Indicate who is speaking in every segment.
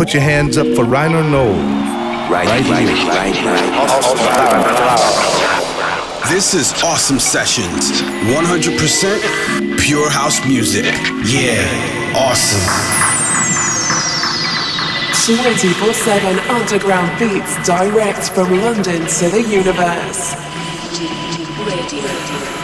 Speaker 1: put your hands up for Rhino Knowles. Right, right, right, right, right. This is Awesome Sessions. 100% pure house music. Yeah, awesome.
Speaker 2: 24 7 underground beats direct from London to the universe. Radio.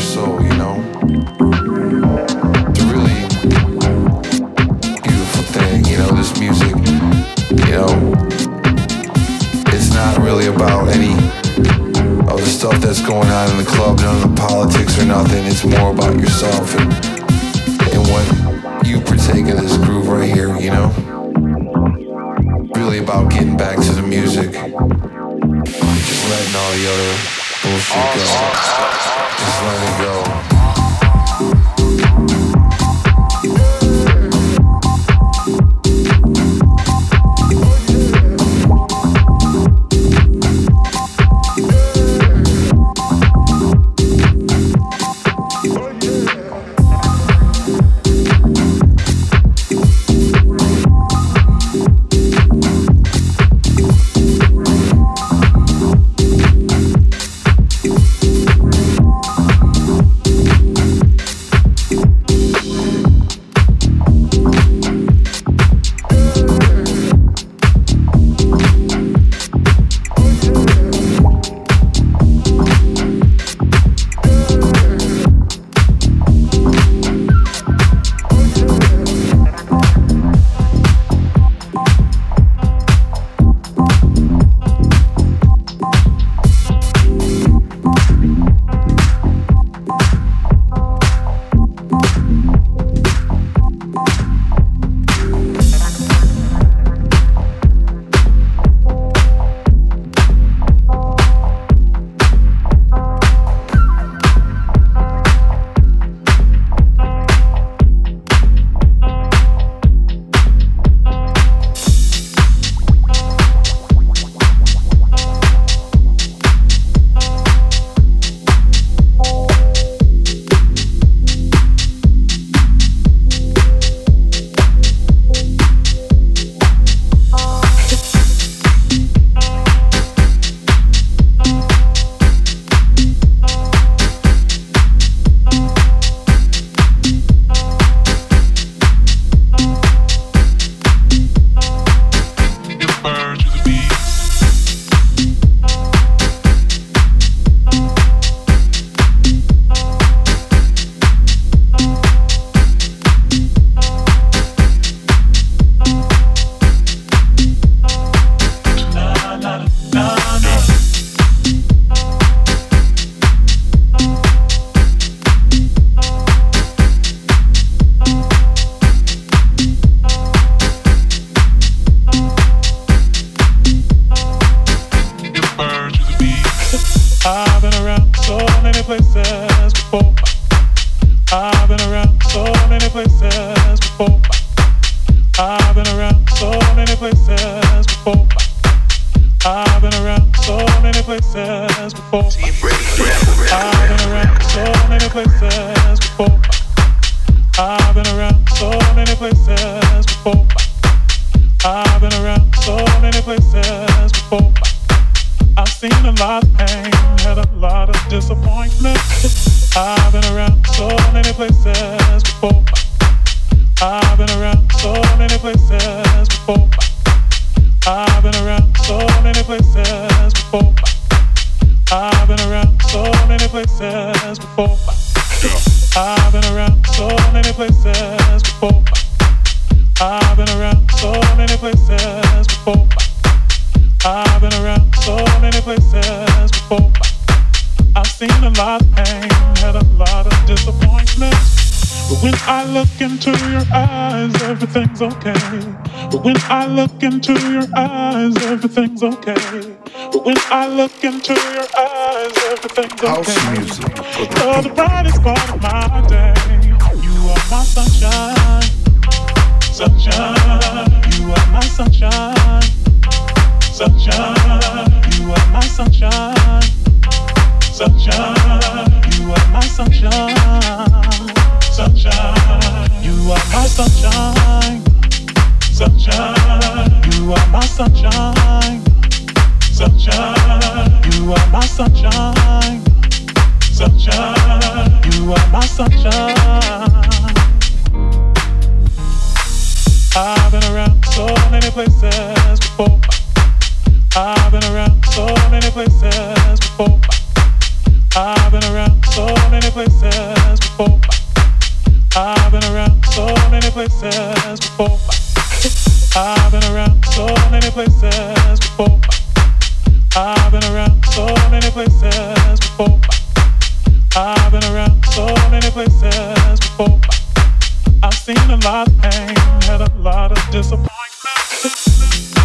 Speaker 3: Your soul,
Speaker 4: so many places before. I've been around so many places before. I've been around so many places before. I've been around so many places before. I've seen a lot of pain, had a lot of disappointments. But when I look into your eyes, everything's okay. But when I look into your eyes, everything's okay. But when I look into your eyes, everything's okay. House
Speaker 1: music.
Speaker 4: The brightest part of my day. You are my sunshine, sunshine. You are my sunshine, sunshine. You are my sunshine, sunshine. You are my sunshine, sunshine. You are my sunshine, sunshine. You are my sunshine sunshine. You are my sunshine. Sunshine. You are my sunshine. I've been around so many places before. I've been around so many places before. I've been around so many places before. I've been around so many places before. I've been around so many places before. I've been around so many places before. I've been around so many places before. I've seen a lot of pain, had a lot of disappointment.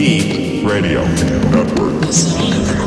Speaker 5: Deep Radio
Speaker 2: Network.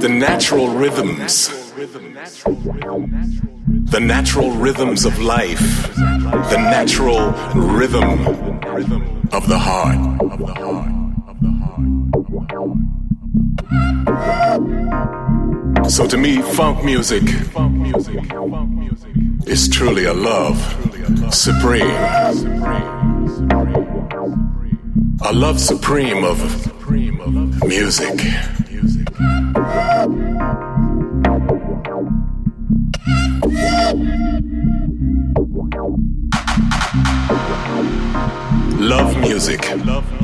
Speaker 6: The natural rhythms. The natural rhythms of life, the natural rhythm of the heart. So to me, funk music is truly a love supreme. A love supreme of music. Love music. Love music.